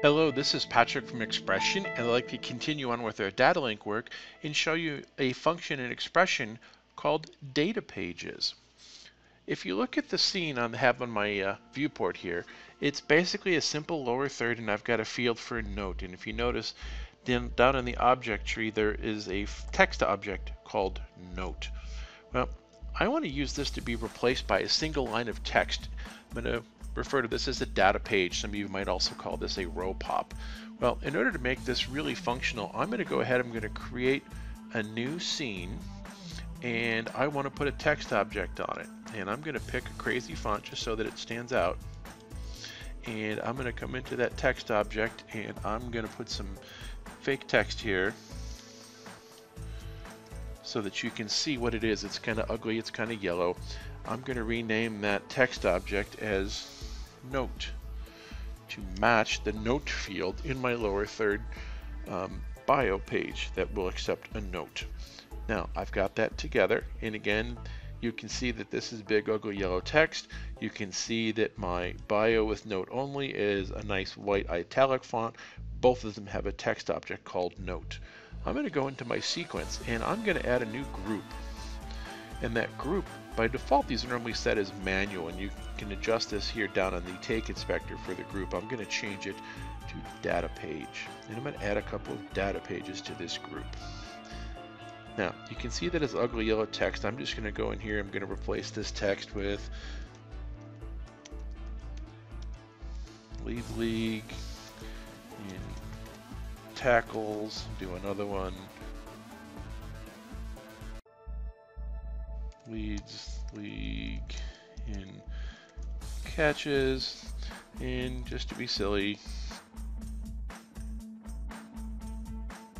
Hello, this is Patrick from XPression, and I'd like to continue on with our Datalinq work and show you a function in XPression called data pages. If you look at the scene I have on my uh, viewport here, it's basically a simple lower third and I've got a field for a note. And if you notice then down in the object tree there is a text object called note. Well, I want to use this to be replaced by a single line of text. I'm going to refer to this as a data page. Some of you might also call this a row pop. Well, in order to make this really functional, I'm going to go ahead, I'm going to create a new scene and I want to put a text object on it. And I'm going to pick a crazy font just so that it stands out. And I'm going to come into that text object and I'm going to put some fake text here so that you can see what it is. It's kind of ugly, it's kind of yellow. I'm going to rename that text object as note to match the note field in my lower third um, bio page that will accept a note. Now I've got that together and again you can see that this is big ugly yellow text. You can see that my bio with note only is a nice white italic font. Both of them have a text object called note. I'm going to go into my sequence and I'm going to add a new group. And that group by default, these are normally set as manual, and you can adjust this here down on the take inspector for the group. I'm going to change it to data page, and I'm going to add a couple of data pages to this group. Now, you can see that it's ugly yellow text. I'm just going to go in here, I'm going to replace this text with leave league in tackles, do another one leads league in catches and just to be silly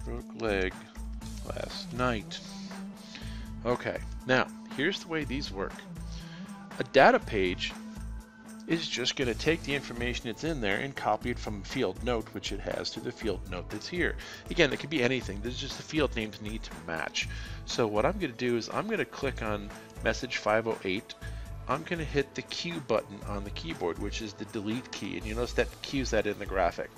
broke leg last night okay now here's the way these work a data page is just going to take the information that's in there and copy it from field note, which it has, to the field note that's here. Again, it could be anything. This is just the field names need to match. So what I'm going to do is I'm going to click on message 508. I'm going to hit the Q button on the keyboard, which is the delete key. And you notice that Q's that in the graphic.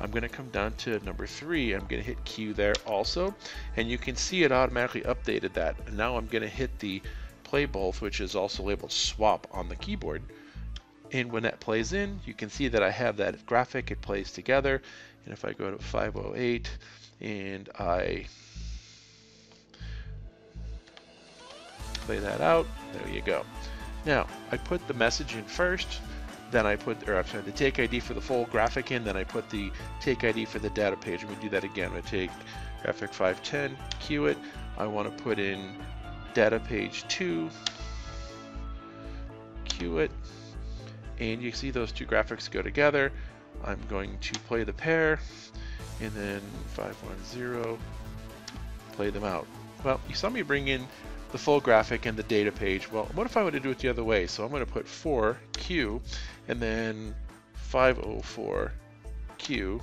I'm going to come down to number three. I'm going to hit Q there also. And you can see it automatically updated that. And now I'm going to hit the play both, which is also labeled swap on the keyboard. And when that plays in, you can see that I have that graphic, it plays together. And if I go to 508 and I play that out, there you go. Now, I put the message in first, then I put, or I'm sorry, the take ID for the full graphic in, then I put the take ID for the data page. I'm gonna do that again. I'm gonna take graphic 510, cue it. I wanna put in data page two, cue it, and you see those two graphics go together. I'm going to play the pair and then 510 play them out. Well, you saw me bring in the full graphic and the data page. Well, what if I were to do it the other way? So I'm going to put 4Q and then 504Q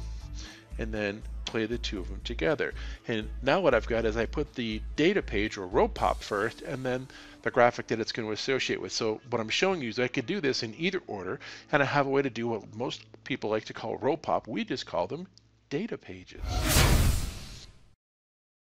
and then play the two of them together. And now what I've got is I put the data page or row pop first and then the graphic that it's going to associate with. So what I'm showing you is I could do this in either order and I have a way to do what most people like to call row pop. We just call them data pages.